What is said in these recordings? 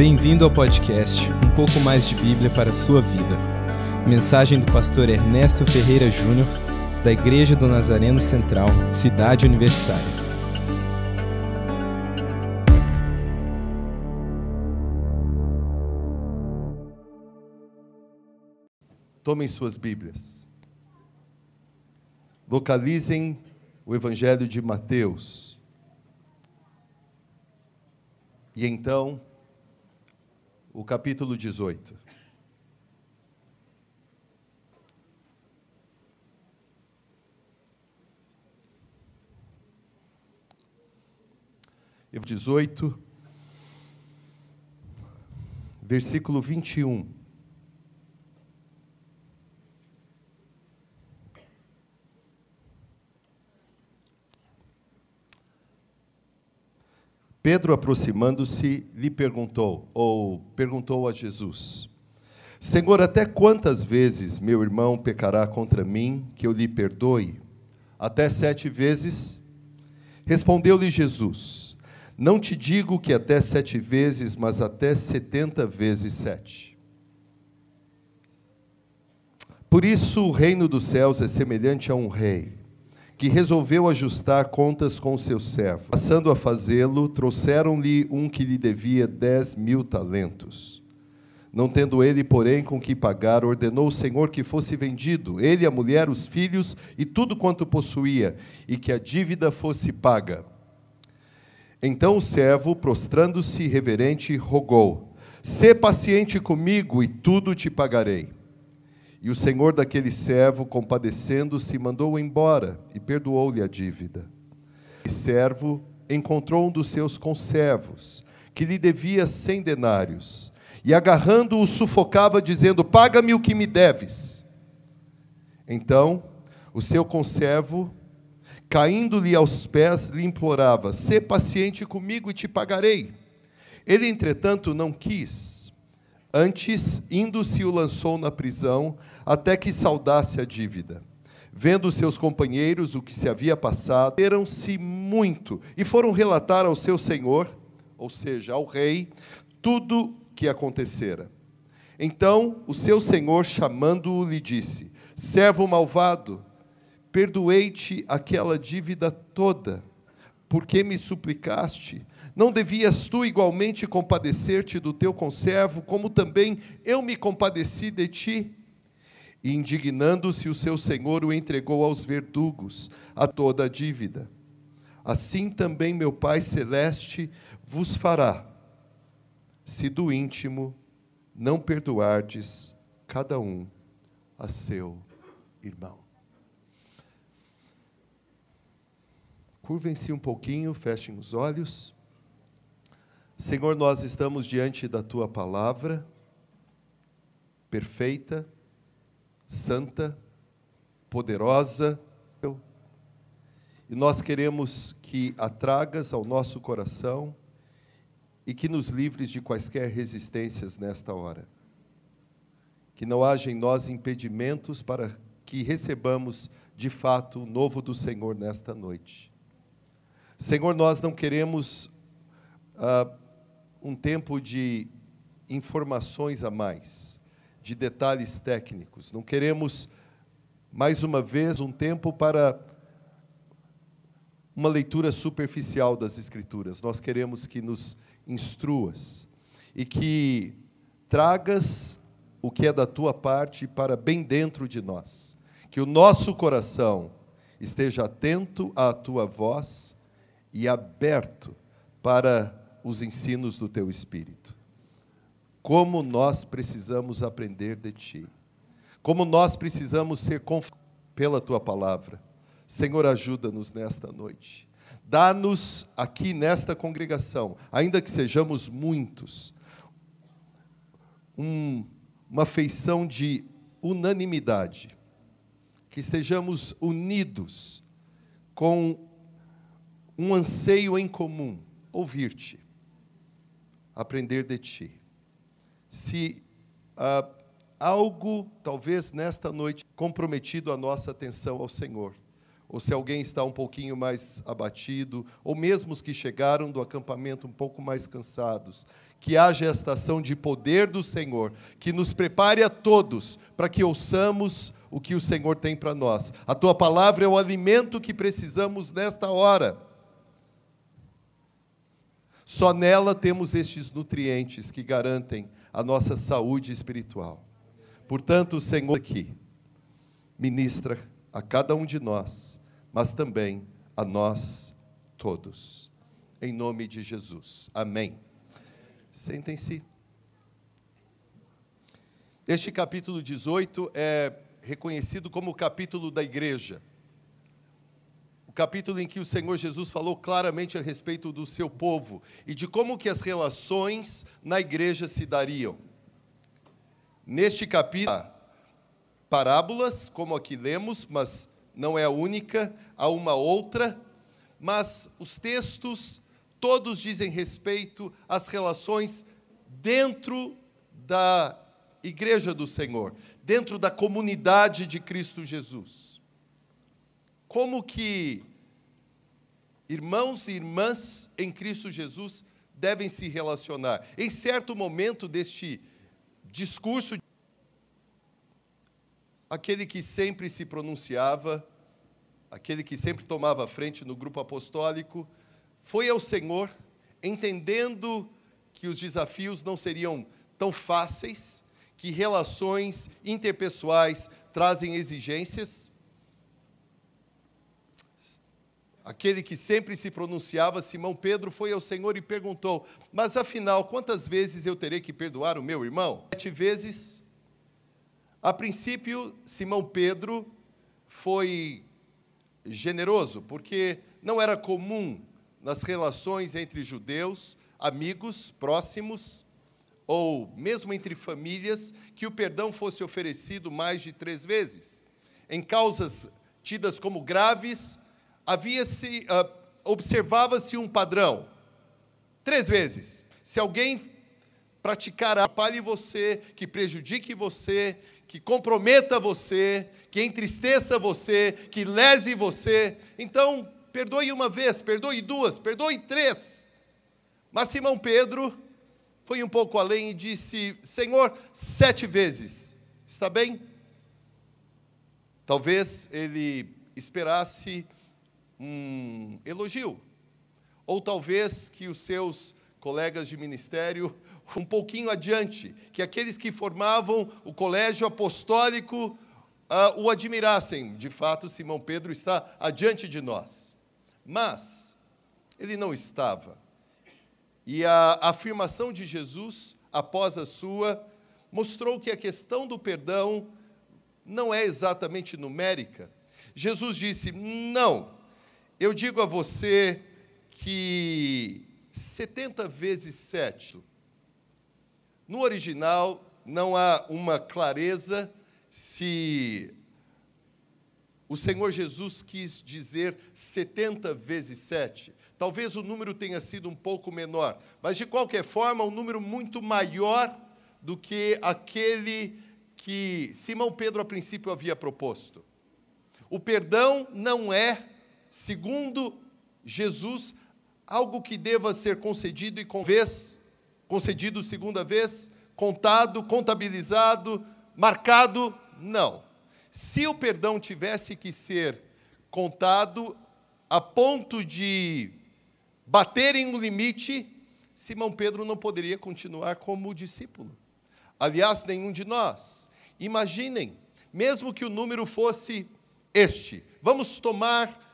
Bem-vindo ao podcast Um pouco mais de Bíblia para a sua vida. Mensagem do pastor Ernesto Ferreira Júnior, da Igreja do Nazareno Central, Cidade Universitária. Tomem suas Bíblias. Localizem o Evangelho de Mateus. E então, o capítulo 18. Evangelho 18, versículo 21. Pedro, aproximando-se, lhe perguntou, ou perguntou a Jesus: Senhor, até quantas vezes meu irmão pecará contra mim que eu lhe perdoe? Até sete vezes? Respondeu-lhe Jesus: Não te digo que até sete vezes, mas até setenta vezes sete. Por isso o reino dos céus é semelhante a um rei que resolveu ajustar contas com seus servos. Passando a fazê-lo, trouxeram-lhe um que lhe devia dez mil talentos. Não tendo ele, porém, com que pagar, ordenou o Senhor que fosse vendido, ele, a mulher, os filhos e tudo quanto possuía, e que a dívida fosse paga. Então o servo, prostrando-se reverente, rogou: Sê paciente comigo e tudo te pagarei. E o senhor daquele servo, compadecendo-se, mandou-o embora e perdoou-lhe a dívida. E servo encontrou um dos seus conservos, que lhe devia cem denários, e agarrando-o sufocava, dizendo: Paga-me o que me deves. Então, o seu conservo, caindo-lhe aos pés, lhe implorava: Sê paciente comigo e te pagarei. Ele, entretanto, não quis Antes, indo-se, o lançou na prisão, até que saudasse a dívida. Vendo seus companheiros o que se havia passado, teram-se muito e foram relatar ao seu senhor, ou seja, ao rei, tudo que acontecera. Então o seu senhor, chamando-o, lhe disse: Servo malvado, perdoei-te aquela dívida toda, porque me suplicaste. Não devias tu igualmente compadecer-te do teu conservo, como também eu me compadeci de ti? Indignando-se o seu senhor, o entregou aos verdugos, a toda a dívida. Assim também meu Pai celeste vos fará, se do íntimo não perdoardes cada um a seu irmão. Curvem-se um pouquinho, fechem os olhos. Senhor, nós estamos diante da tua palavra, perfeita, santa, poderosa, e nós queremos que a tragas ao nosso coração e que nos livres de quaisquer resistências nesta hora. Que não haja em nós impedimentos para que recebamos de fato o novo do Senhor nesta noite. Senhor, nós não queremos. Uh, um tempo de informações a mais, de detalhes técnicos. Não queremos, mais uma vez, um tempo para uma leitura superficial das Escrituras. Nós queremos que nos instruas e que tragas o que é da tua parte para bem dentro de nós. Que o nosso coração esteja atento à tua voz e aberto para os ensinos do teu espírito. Como nós precisamos aprender de ti. Como nós precisamos ser confortados pela tua palavra. Senhor, ajuda-nos nesta noite. Dá-nos aqui nesta congregação, ainda que sejamos muitos, um, uma feição de unanimidade, que estejamos unidos com um anseio em comum, ouvir-te aprender de ti. Se ah, algo, talvez nesta noite, comprometido a nossa atenção ao Senhor, ou se alguém está um pouquinho mais abatido, ou mesmo os que chegaram do acampamento um pouco mais cansados, que haja esta ação de poder do Senhor, que nos prepare a todos para que ouçamos o que o Senhor tem para nós. A tua palavra é o alimento que precisamos nesta hora. Só nela temos estes nutrientes que garantem a nossa saúde espiritual. Portanto, o Senhor aqui ministra a cada um de nós, mas também a nós todos. Em nome de Jesus. Amém. Sentem-se. Este capítulo 18 é reconhecido como o capítulo da igreja. Capítulo em que o Senhor Jesus falou claramente a respeito do seu povo e de como que as relações na igreja se dariam. Neste capítulo, parábolas, como aqui lemos, mas não é a única, há uma outra, mas os textos todos dizem respeito às relações dentro da igreja do Senhor, dentro da comunidade de Cristo Jesus. Como que irmãos e irmãs em Cristo Jesus devem se relacionar? Em certo momento deste discurso, aquele que sempre se pronunciava, aquele que sempre tomava frente no grupo apostólico, foi ao Senhor, entendendo que os desafios não seriam tão fáceis, que relações interpessoais trazem exigências. Aquele que sempre se pronunciava, Simão Pedro, foi ao Senhor e perguntou: Mas afinal, quantas vezes eu terei que perdoar o meu irmão? Sete vezes. A princípio, Simão Pedro foi generoso, porque não era comum nas relações entre judeus, amigos próximos, ou mesmo entre famílias, que o perdão fosse oferecido mais de três vezes. Em causas tidas como graves, havia-se uh, observava-se um padrão. Três vezes. Se alguém praticar atrapalhe você, que prejudique você, que comprometa você, que entristeça você, que lese você, então perdoe uma vez, perdoe duas, perdoe três. Mas Simão Pedro foi um pouco além e disse: Senhor, sete vezes, está bem? Talvez ele esperasse um elogio, ou talvez que os seus colegas de ministério, um pouquinho adiante, que aqueles que formavam o colégio apostólico uh, o admirassem. De fato, Simão Pedro está adiante de nós. Mas ele não estava. E a afirmação de Jesus, após a sua, mostrou que a questão do perdão não é exatamente numérica. Jesus disse: Não, eu digo a você que 70 vezes 7. No original, não há uma clareza se o Senhor Jesus quis dizer 70 vezes 7. Talvez o número tenha sido um pouco menor, mas de qualquer forma, um número muito maior do que aquele que Simão Pedro a princípio havia proposto. O perdão não é, segundo Jesus, algo que deva ser concedido e com vez, concedido segunda vez, contado, contabilizado, marcado, não. Se o perdão tivesse que ser contado a ponto de bater em um limite, Simão Pedro não poderia continuar como discípulo. Aliás, nenhum de nós. Imaginem, mesmo que o número fosse este, vamos tomar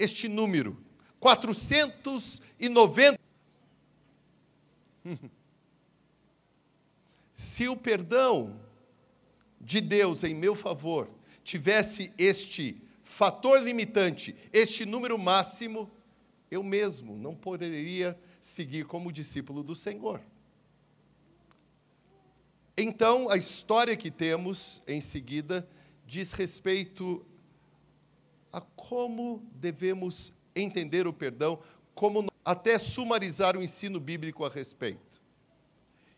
este número, 490. Se o perdão de Deus em meu favor tivesse este fator limitante, este número máximo, eu mesmo não poderia seguir como discípulo do Senhor. Então, a história que temos em seguida diz respeito a como devemos entender o perdão, como até sumarizar o ensino bíblico a respeito.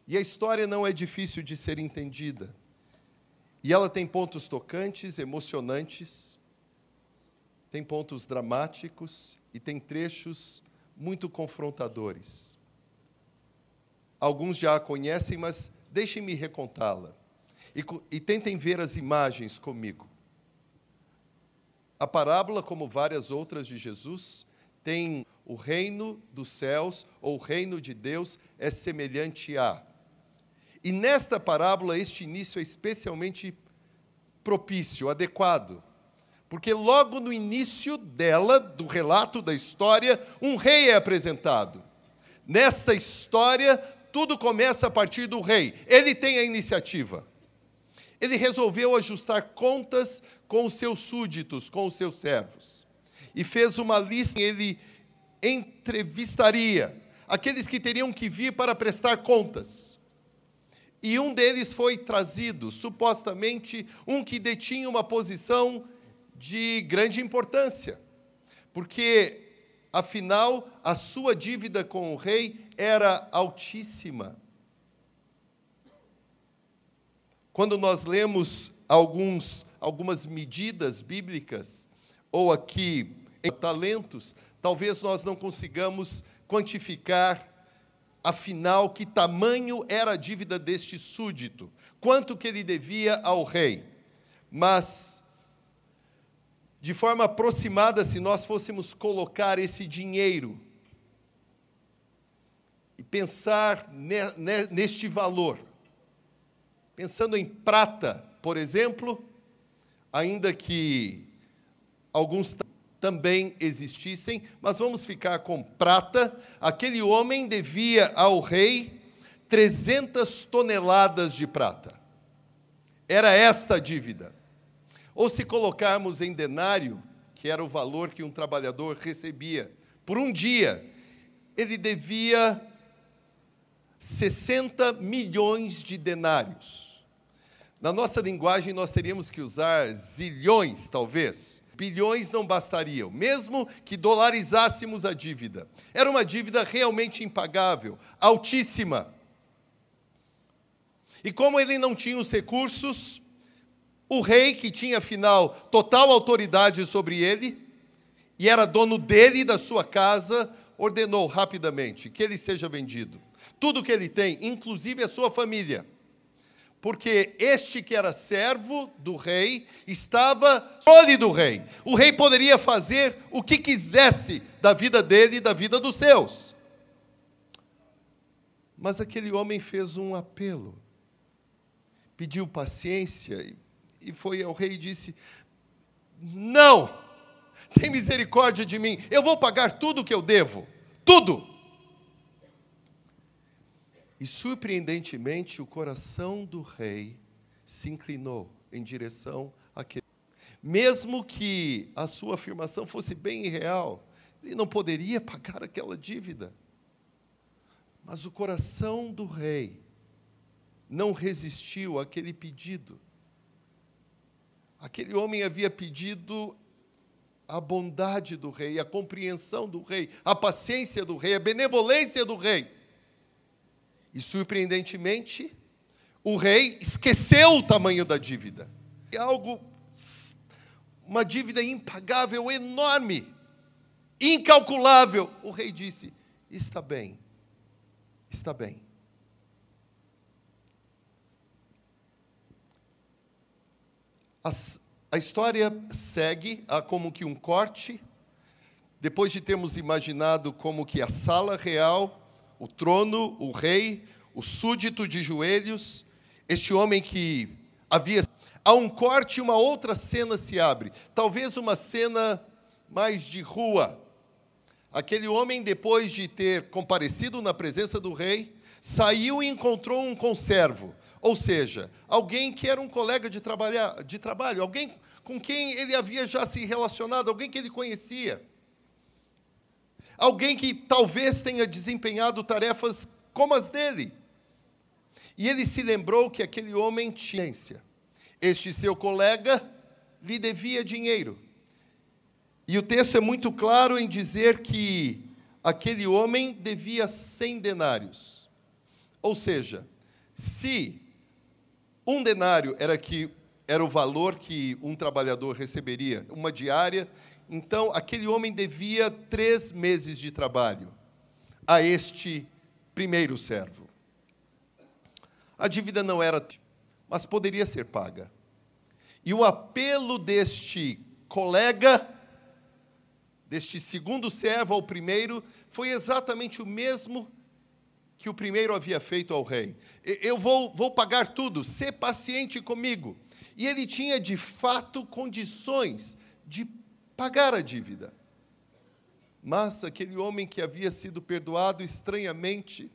E a história não é difícil de ser entendida. E ela tem pontos tocantes, emocionantes. tem pontos dramáticos e tem trechos muito confrontadores. Alguns já a conhecem, mas deixem-me recontá-la. E, e tentem ver as imagens comigo. A parábola, como várias outras de Jesus, tem o reino dos céus ou o reino de Deus é semelhante a. E nesta parábola, este início é especialmente propício, adequado. Porque logo no início dela, do relato da história, um rei é apresentado. Nesta história, tudo começa a partir do rei. Ele tem a iniciativa. Ele resolveu ajustar contas com os seus súditos, com os seus servos. E fez uma lista, ele entrevistaria aqueles que teriam que vir para prestar contas. E um deles foi trazido, supostamente um que detinha uma posição de grande importância, porque, afinal, a sua dívida com o rei era altíssima. Quando nós lemos alguns, algumas medidas bíblicas, ou aqui em talentos, talvez nós não consigamos quantificar, afinal, que tamanho era a dívida deste súdito, quanto que ele devia ao rei. Mas, de forma aproximada, se nós fôssemos colocar esse dinheiro e pensar neste valor, pensando em prata, por exemplo, ainda que alguns também existissem, mas vamos ficar com prata. Aquele homem devia ao rei 300 toneladas de prata. Era esta a dívida. Ou se colocarmos em denário, que era o valor que um trabalhador recebia por um dia, ele devia 60 milhões de denários. Na nossa linguagem, nós teríamos que usar zilhões, talvez. Bilhões não bastariam, mesmo que dolarizássemos a dívida. Era uma dívida realmente impagável, altíssima. E como ele não tinha os recursos, o rei, que tinha afinal total autoridade sobre ele, e era dono dele e da sua casa, ordenou rapidamente que ele seja vendido tudo que ele tem, inclusive a sua família. Porque este que era servo do rei estava fora do rei. O rei poderia fazer o que quisesse da vida dele e da vida dos seus. Mas aquele homem fez um apelo, pediu paciência e foi ao rei e disse: Não, tem misericórdia de mim, eu vou pagar tudo o que eu devo, tudo. E surpreendentemente, o coração do rei se inclinou em direção àquele. Mesmo que a sua afirmação fosse bem irreal, ele não poderia pagar aquela dívida. Mas o coração do rei não resistiu àquele pedido. Aquele homem havia pedido a bondade do rei, a compreensão do rei, a paciência do rei, a benevolência do rei. E surpreendentemente, o rei esqueceu o tamanho da dívida. É algo, uma dívida impagável, enorme, incalculável. O rei disse: Está bem, está bem. As, a história segue há como que um corte, depois de termos imaginado como que a sala real o trono, o rei, o súdito de joelhos, este homem que havia. Há um corte e uma outra cena se abre. Talvez uma cena mais de rua. Aquele homem, depois de ter comparecido na presença do rei, saiu e encontrou um conservo, ou seja, alguém que era um colega de, trabalhar, de trabalho, alguém com quem ele havia já se relacionado, alguém que ele conhecia alguém que talvez tenha desempenhado tarefas como as dele. E ele se lembrou que aquele homem tinha. Este seu colega lhe devia dinheiro. E o texto é muito claro em dizer que aquele homem devia 100 denários. Ou seja, se um denário era que era o valor que um trabalhador receberia, uma diária Então, aquele homem devia três meses de trabalho a este primeiro servo. A dívida não era, mas poderia ser paga. E o apelo deste colega, deste segundo servo ao primeiro, foi exatamente o mesmo que o primeiro havia feito ao rei. Eu vou, vou pagar tudo, ser paciente comigo. E ele tinha de fato condições de pagar a dívida. Mas aquele homem que havia sido perdoado estranhamente,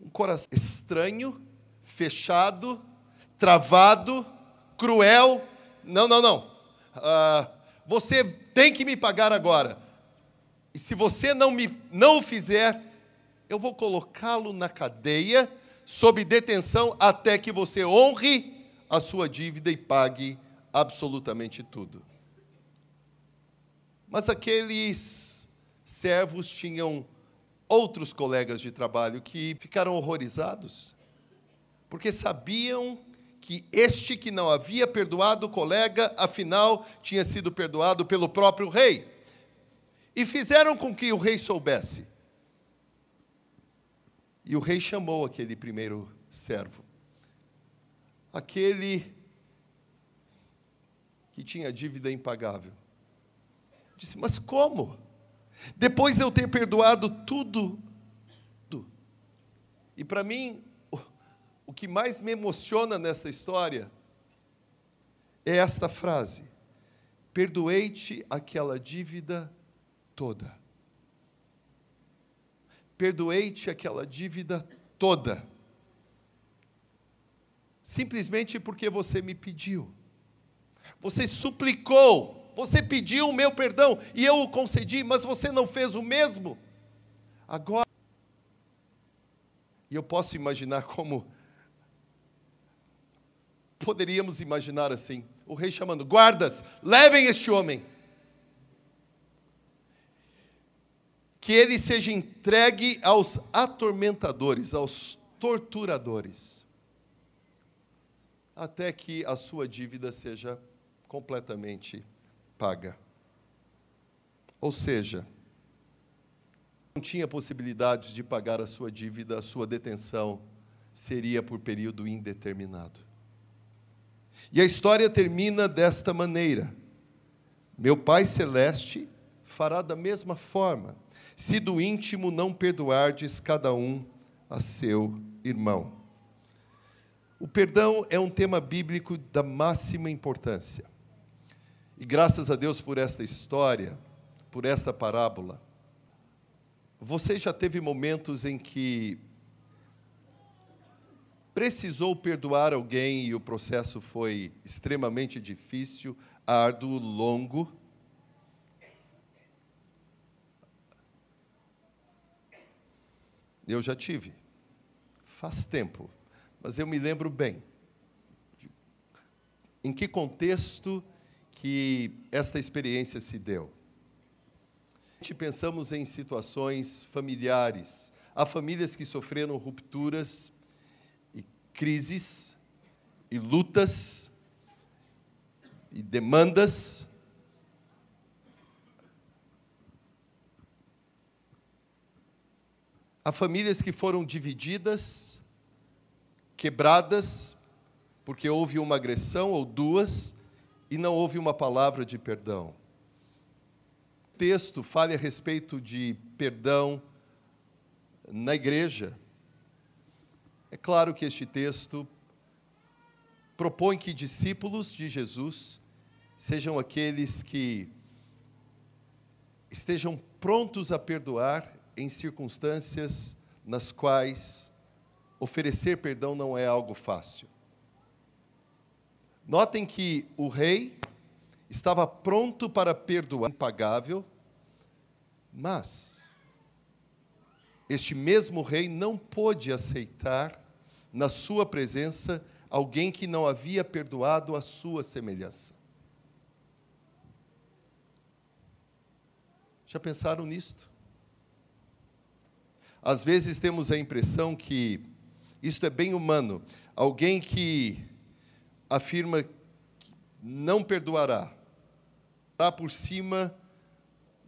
um coração estranho, fechado, travado, cruel. Não, não, não. Uh, você tem que me pagar agora. E se você não, me, não o fizer, eu vou colocá-lo na cadeia, sob detenção, até que você honre a sua dívida e pague absolutamente tudo. Mas aqueles servos tinham outros colegas de trabalho que ficaram horrorizados, porque sabiam que este que não havia perdoado o colega, afinal, tinha sido perdoado pelo próprio rei. E fizeram com que o rei soubesse. E o rei chamou aquele primeiro servo, aquele que tinha dívida impagável. Disse: Mas como? Depois de eu ter perdoado tudo. tudo. E para mim, o, que mais me emociona nessa história é esta frase: Perdoei-te aquela dívida toda. Perdoei-te aquela dívida toda. Simplesmente porque você me pediu. Você suplicou você pediu o meu perdão e eu o concedi, mas você não fez o mesmo. Agora, e eu posso imaginar como poderíamos imaginar assim: o rei chamando, guardas, levem este homem. Que ele seja entregue aos atormentadores, aos torturadores, até que a sua dívida seja completamente paga. Ou seja, não tinha possibilidade de pagar a sua dívida, a sua detenção seria por período indeterminado. E a história termina desta maneira: Meu Pai Celeste fará da mesma forma, se do íntimo não perdoardes cada um a seu irmão. O perdão é um tema bíblico da máxima importância. E graças a Deus por esta história, por esta parábola. Você já teve momentos em que precisou perdoar alguém e o processo foi extremamente difícil, árduo, longo? Eu já tive. Faz tempo, mas eu me lembro bem. Em que contexto que esta experiência se deu. Pensamos em situações familiares. Há famílias que sofreram rupturas e crises e lutas e demandas. Há famílias que foram divididas, quebradas, porque houve uma agressão ou duas, e não houve uma palavra de perdão. O texto fala a respeito de perdão na igreja. É claro que este texto propõe que discípulos de Jesus sejam aqueles que estejam prontos a perdoar em circunstâncias nas quais oferecer perdão não é algo fácil. Notem que o rei estava pronto para perdoar impagável, mas este mesmo rei não pôde aceitar na sua presença alguém que não havia perdoado a sua semelhança. Já pensaram nisto? Às vezes temos a impressão que isto é bem humano. Alguém que afirma que não perdoará por cima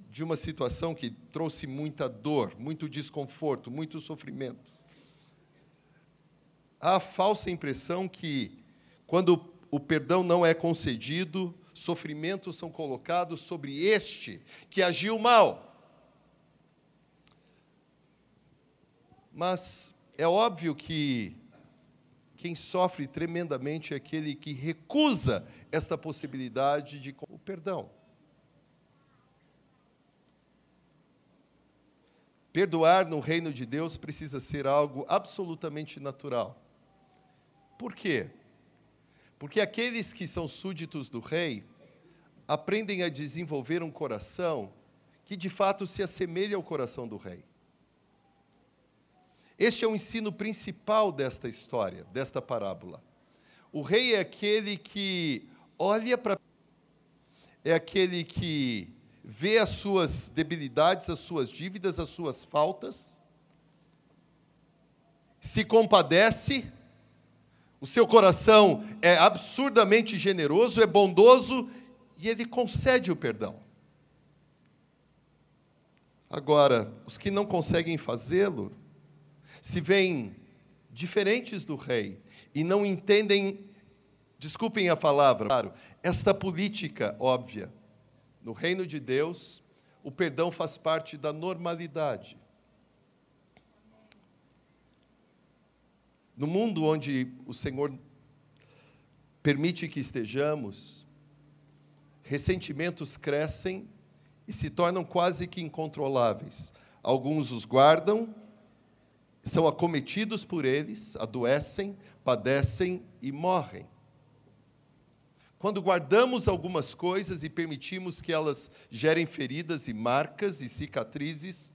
de uma situação que trouxe muita dor, muito desconforto, muito sofrimento. Há a falsa impressão que, quando o perdão não é concedido, sofrimentos são colocados sobre este que agiu mal. Mas é óbvio que quem sofre tremendamente é aquele que recusa esta possibilidade de o perdão. Perdoar no reino de Deus precisa ser algo absolutamente natural. Por quê? Porque aqueles que são súditos do rei aprendem a desenvolver um coração que de fato se assemelha ao coração do rei. Este é o ensino principal desta história, desta parábola. O rei é aquele que olha para. É aquele que vê as suas debilidades, as suas dívidas, as suas faltas, se compadece, o seu coração é absurdamente generoso, é bondoso e ele concede o perdão. Agora, os que não conseguem fazê-lo, se veem diferentes do rei e não entendem, desculpem a palavra, claro, esta política óbvia. No reino de Deus, o perdão faz parte da normalidade. No mundo onde o Senhor permite que estejamos, ressentimentos crescem e se tornam quase que incontroláveis. Alguns os guardam, são acometidos por eles, adoecem, padecem e morrem. Quando guardamos algumas coisas e permitimos que elas gerem feridas e marcas e cicatrizes,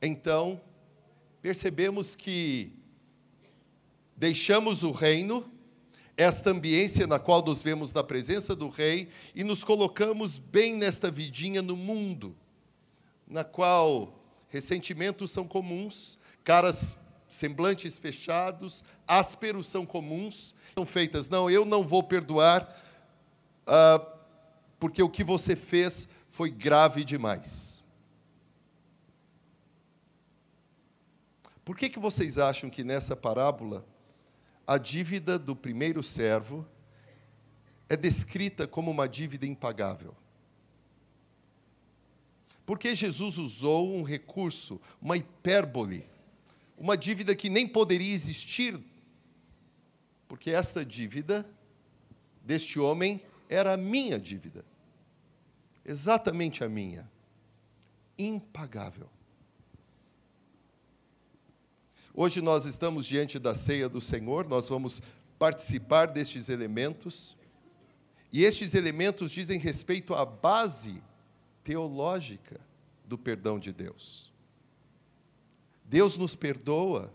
então percebemos que deixamos o reino, esta ambiência na qual nos vemos na presença do Rei, e nos colocamos bem nesta vidinha no mundo, na qual ressentimentos são comuns, caras, semblantes fechados, ásperos são comuns, são feitas. Não, eu não vou perdoar, uh, porque o que você fez foi grave demais. Por que, que vocês acham que nessa parábola a dívida do primeiro servo é descrita como uma dívida impagável? Porque Jesus usou um recurso, uma hipérbole, uma dívida que nem poderia existir, porque esta dívida deste homem era a minha dívida, exatamente a minha, impagável. Hoje nós estamos diante da ceia do Senhor, nós vamos participar destes elementos, e estes elementos dizem respeito à base teológica do perdão de Deus. Deus nos perdoa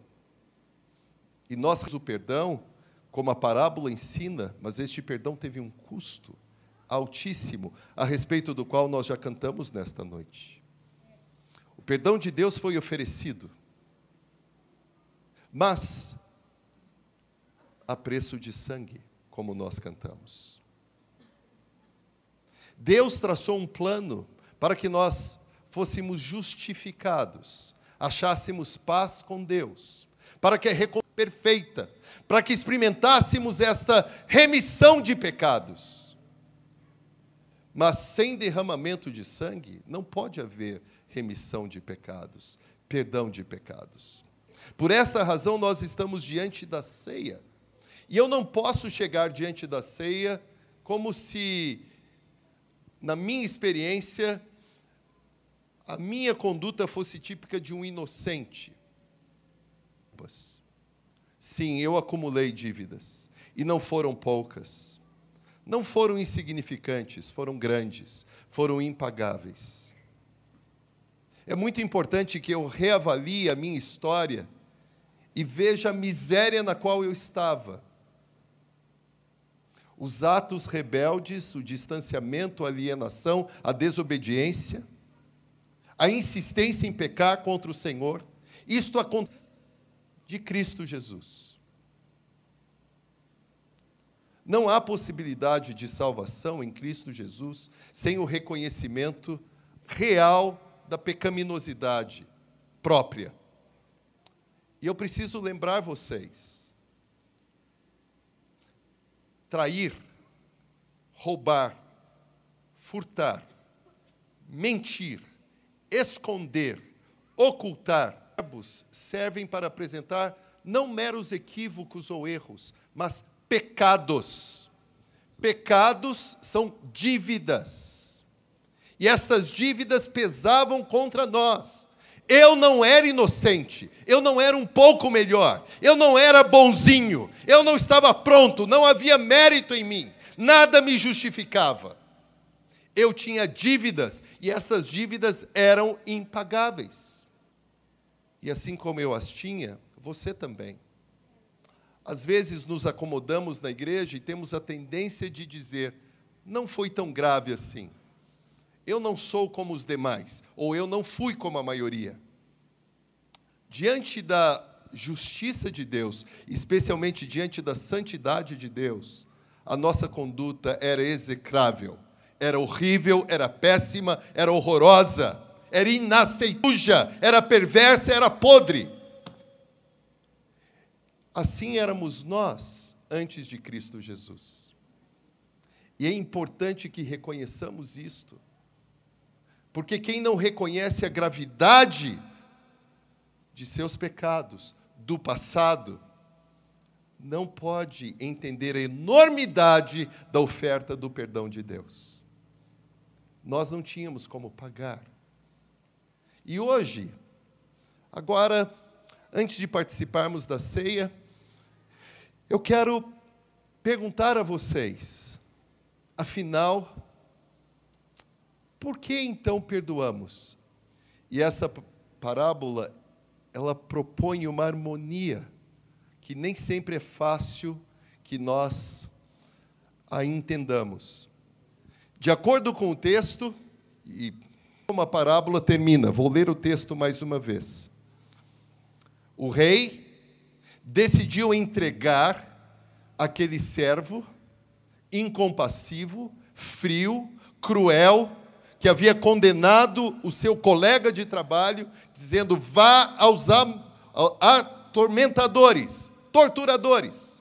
e nós o perdão, como a parábola ensina, mas este perdão teve um custo altíssimo, a respeito do qual nós já cantamos nesta noite. O perdão de Deus foi oferecido, mas a preço de sangue, como nós cantamos. Deus traçou um plano para que nós fôssemos justificados achássemos paz com Deus, para que a recompensa perfeita, para que experimentássemos esta remissão de pecados. Mas sem derramamento de sangue não pode haver remissão de pecados, perdão de pecados. Por esta razão nós estamos diante da ceia. E eu não posso chegar diante da ceia como se, na minha experiência, a minha conduta fosse típica de um inocente. Sim, eu acumulei dívidas, e não foram poucas. Não foram insignificantes, foram grandes, foram impagáveis. É muito importante que eu reavalie a minha história e veja a miséria na qual eu estava. Os atos rebeldes, o distanciamento, a alienação, a desobediência, a insistência em pecar contra o Senhor. Isto acontece de Cristo Jesus. Não há possibilidade de salvação em Cristo Jesus sem o reconhecimento real da pecaminosidade própria. E eu preciso lembrar vocês: trair, roubar, furtar, mentir, esconder, ocultar, verbos servem para apresentar não meros equívocos ou erros, mas pecados. Pecados são dívidas. E estas dívidas pesavam contra nós. Eu não era inocente, eu não era um pouco melhor, eu não era bonzinho, eu não estava pronto, não havia mérito em mim, nada me justificava. Eu tinha dívidas e estas dívidas eram impagáveis. E assim como eu as tinha, você também. Às vezes nos acomodamos na igreja e temos a tendência de dizer: não foi tão grave assim. Eu não sou como os demais, ou eu não fui como a maioria. Diante da justiça de Deus, especialmente diante da santidade de Deus, a nossa conduta era execrável, era horrível, era péssima, era horrorosa, era inaceitável, era perversa, era podre. Assim éramos nós antes de Cristo Jesus. E é importante que reconheçamos isto. Porque quem não reconhece a gravidade de seus pecados, do passado, não pode entender a enormidade da oferta do perdão de Deus. Nós não tínhamos como pagar. E hoje, agora, antes de participarmos da ceia, eu quero perguntar a vocês, afinal, por que então perdoamos? E essa parábola, ela propõe uma harmonia que nem sempre é fácil que nós a entendamos. De acordo com o texto, e uma parábola termina, vou ler o texto mais uma vez. O rei decidiu entregar aquele servo incompassivo, frio, cruel, que havia condenado o seu colega de trabalho, dizendo: vá aos atormentadores, torturadores.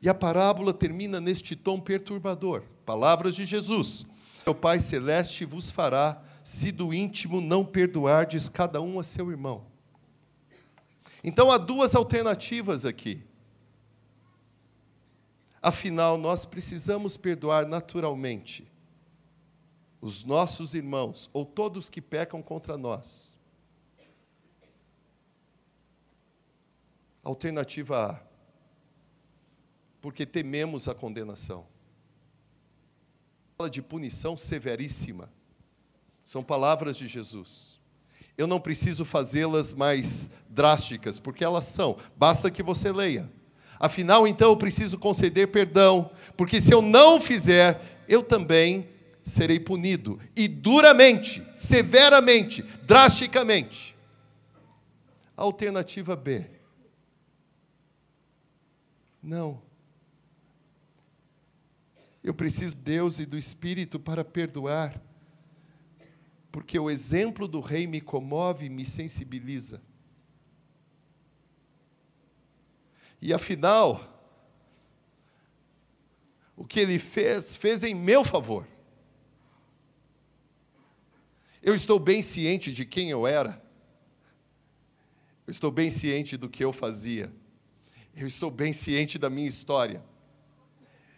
E a parábola termina neste tom perturbador. Palavras de Jesus: Meu Pai Celeste vos fará, se do íntimo não perdoardes cada um a seu irmão. Então há duas alternativas aqui. Afinal, nós precisamos perdoar naturalmente os nossos irmãos ou todos que pecam contra nós. Alternativa A. Porque tememos a condenação. Fala de punição severíssima. São palavras de Jesus eu não preciso fazê-las mais drásticas, porque elas são, basta que você leia. Afinal, então, eu preciso conceder perdão, porque se eu não fizer, eu também serei punido, e duramente, severamente, drasticamente. Alternativa B. Não. Eu preciso de Deus e do Espírito para perdoar porque o exemplo do rei me comove e me sensibiliza. E afinal, o que ele fez, fez em meu favor. Eu estou bem ciente de quem eu era. Eu estou bem ciente do que eu fazia. Eu estou bem ciente da minha história.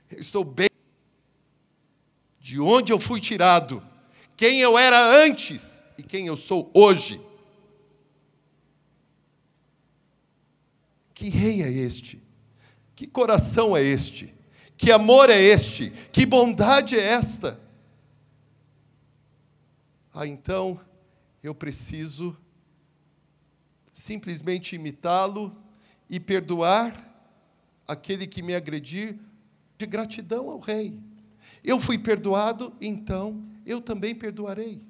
Eu estou bem de onde eu fui tirado quem eu era antes e quem eu sou hoje. Que rei é este? Que coração é este? Que amor é este? Que bondade é esta? Ah, então eu preciso simplesmente imitá-lo e perdoar aquele que me agredir de gratidão ao rei. Eu fui perdoado, então eu também perdoarei.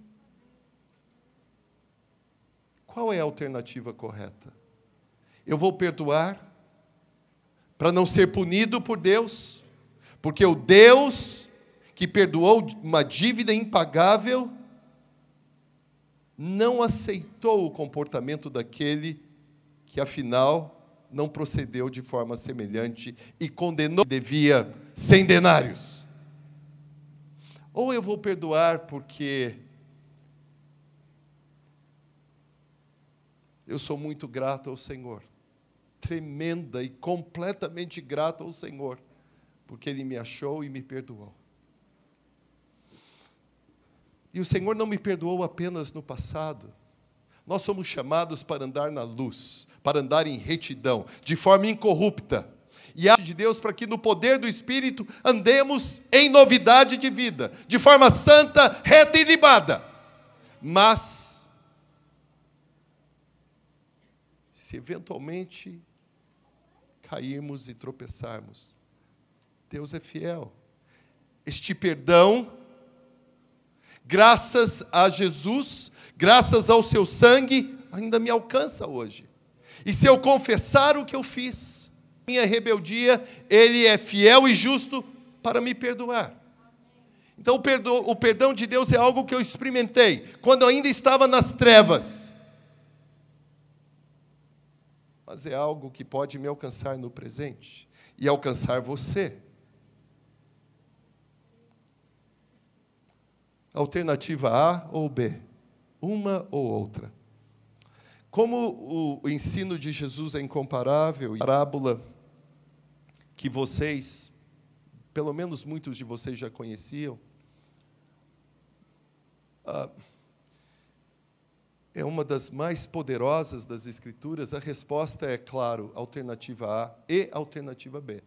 Qual é a alternativa correta? Eu vou perdoar para não ser punido por Deus, porque o Deus que perdoou uma dívida impagável não aceitou o comportamento daquele que, afinal, não procedeu de forma semelhante e condenou devia cem denários. Ou eu vou perdoar porque eu sou muito grato ao Senhor, tremenda e completamente grato ao Senhor, porque Ele me achou e me perdoou. E o Senhor não me perdoou apenas no passado. Nós somos chamados para andar na luz, para andar em retidão, de forma incorrupta. E a de Deus para que no poder do Espírito andemos em novidade de vida, de forma santa, reta e libada. Mas, se eventualmente cairmos e tropeçarmos, Deus é fiel. Este perdão graças a Jesus, graças ao seu sangue, ainda me alcança hoje. E se eu confessar o que eu fiz, minha rebeldia, Ele é fiel e justo para me perdoar. Então, o perdão, o perdão de Deus é algo que eu experimentei quando ainda estava nas trevas. Mas é algo que pode me alcançar no presente e alcançar você. Alternativa A ou B? Uma ou outra. Como o ensino de Jesus é incomparável, a parábola que vocês, pelo menos muitos de vocês já conheciam, ah, é uma das mais poderosas das Escrituras, a resposta é, claro, alternativa A e alternativa B.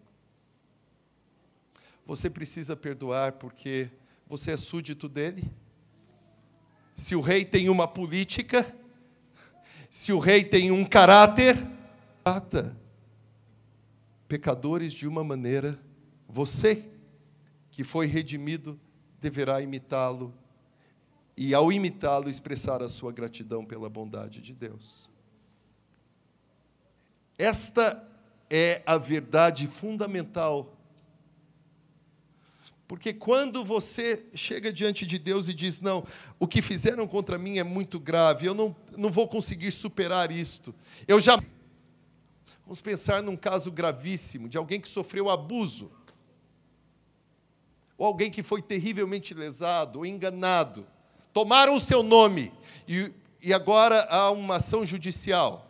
Você precisa perdoar porque você é súdito dele? Se o rei tem uma política, se o rei tem um caráter, trata pecadores de uma maneira, você que foi redimido deverá imitá-lo e ao imitá-lo expressar a sua gratidão pela bondade de Deus. Esta é a verdade fundamental porque quando você chega diante de Deus e diz: Não, o que fizeram contra mim é muito grave, eu não, não vou conseguir superar isto. Eu já. Vamos pensar num caso gravíssimo de alguém que sofreu abuso, ou alguém que foi terrivelmente lesado ou enganado. Tomaram o seu nome e, e agora há uma ação judicial.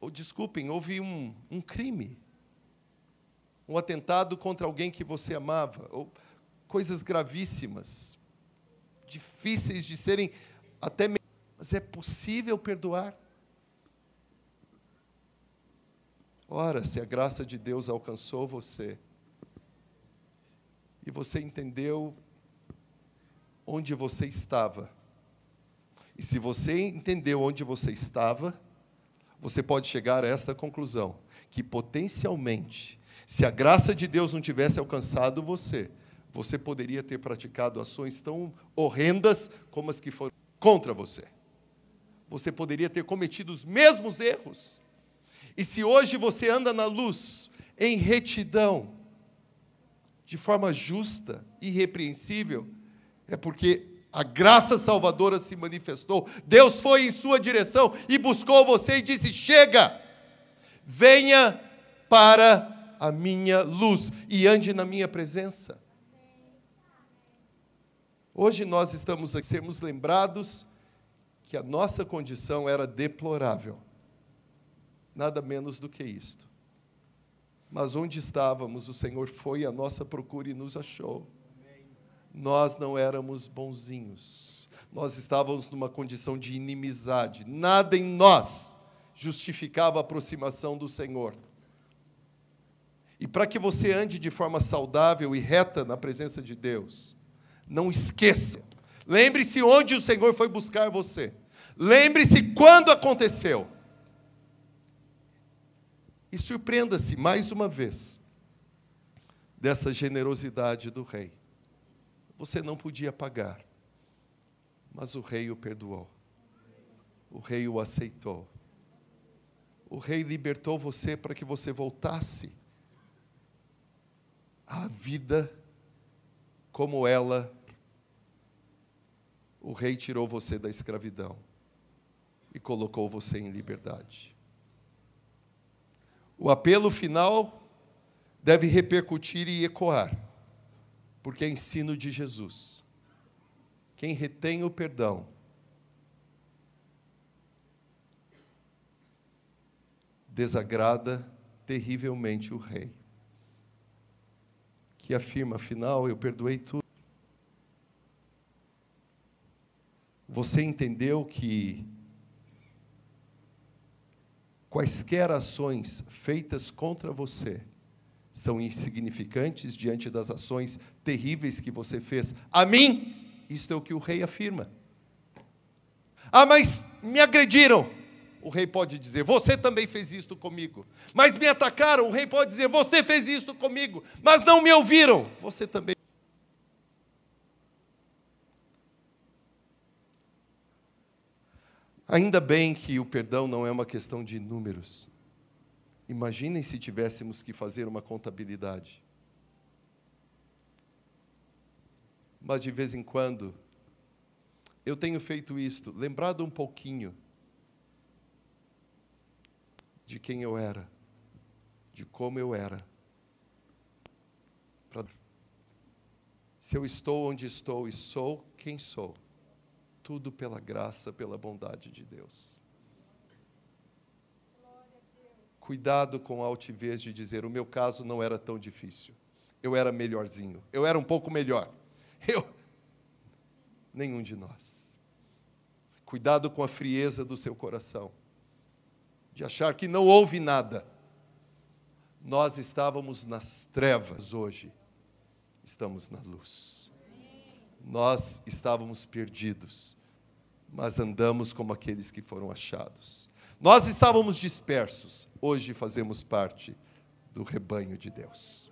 Ou desculpem, houve um, um crime um atentado contra alguém que você amava, ou coisas gravíssimas, difíceis de serem até. Mas é possível perdoar? Ora, se a graça de Deus alcançou você, e você entendeu onde você estava, e se você entendeu onde você estava, você pode chegar a esta conclusão: que potencialmente se a graça de Deus não tivesse alcançado você, você poderia ter praticado ações tão horrendas como as que foram contra você. Você poderia ter cometido os mesmos erros. E se hoje você anda na luz, em retidão, de forma justa, irrepreensível, é porque a graça salvadora se manifestou. Deus foi em sua direção e buscou você e disse: Chega, venha para a minha luz e ande na minha presença. Hoje nós estamos a sermos lembrados que a nossa condição era deplorável. Nada menos do que isto. Mas onde estávamos, o Senhor foi à nossa procura e nos achou. Nós não éramos bonzinhos. Nós estávamos numa condição de inimizade. Nada em nós justificava a aproximação do Senhor. E para que você ande de forma saudável e reta na presença de Deus, não esqueça. Lembre-se onde o Senhor foi buscar você. Lembre-se quando aconteceu. E surpreenda-se mais uma vez dessa generosidade do rei. Você não podia pagar, mas o rei o perdoou. O rei o aceitou. O rei libertou você para que você voltasse à vida como ela. O rei tirou você da escravidão e colocou você em liberdade. O apelo final deve repercutir e ecoar, porque é ensino de Jesus. Quem retém o perdão desagrada terrivelmente o rei, que afirma, afinal, eu perdoei tudo. Você entendeu que quaisquer ações feitas contra você são insignificantes diante das ações terríveis que você fez a mim? Isto é o que o rei afirma. Ah, mas me agrediram. O rei pode dizer: Você também fez isto comigo. Mas me atacaram. O rei pode dizer: Você fez isto comigo. Mas não me ouviram. Você também. Ainda bem que o perdão não é uma questão de números. Imaginem se tivéssemos que fazer uma contabilidade. Mas de vez em quando, eu tenho feito isto, lembrado um pouquinho de quem eu era, de como eu era. Se eu estou onde estou e sou quem sou, tudo pela graça, pela bondade de Deus. Cuidado com a altivez de dizer: o meu caso não era tão difícil. Eu era melhorzinho. Eu era um pouco melhor. Eu. Nenhum de nós. Cuidado com a frieza do seu coração de achar que não houve nada. Nós estávamos nas trevas hoje, estamos na luz. Nós estávamos perdidos, mas andamos como aqueles que foram achados. Nós estávamos dispersos, hoje fazemos parte do rebanho de Deus.